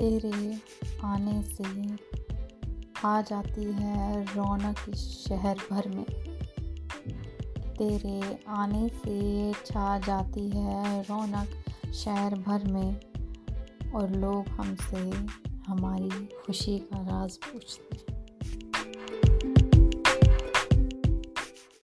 तेरे आने से आ जाती है रौनक इस शहर भर में। तेरे आने से छा जाती है रौनक शहर भर में और लोग हमसे हमारी खुशी का राज पूछते हैं।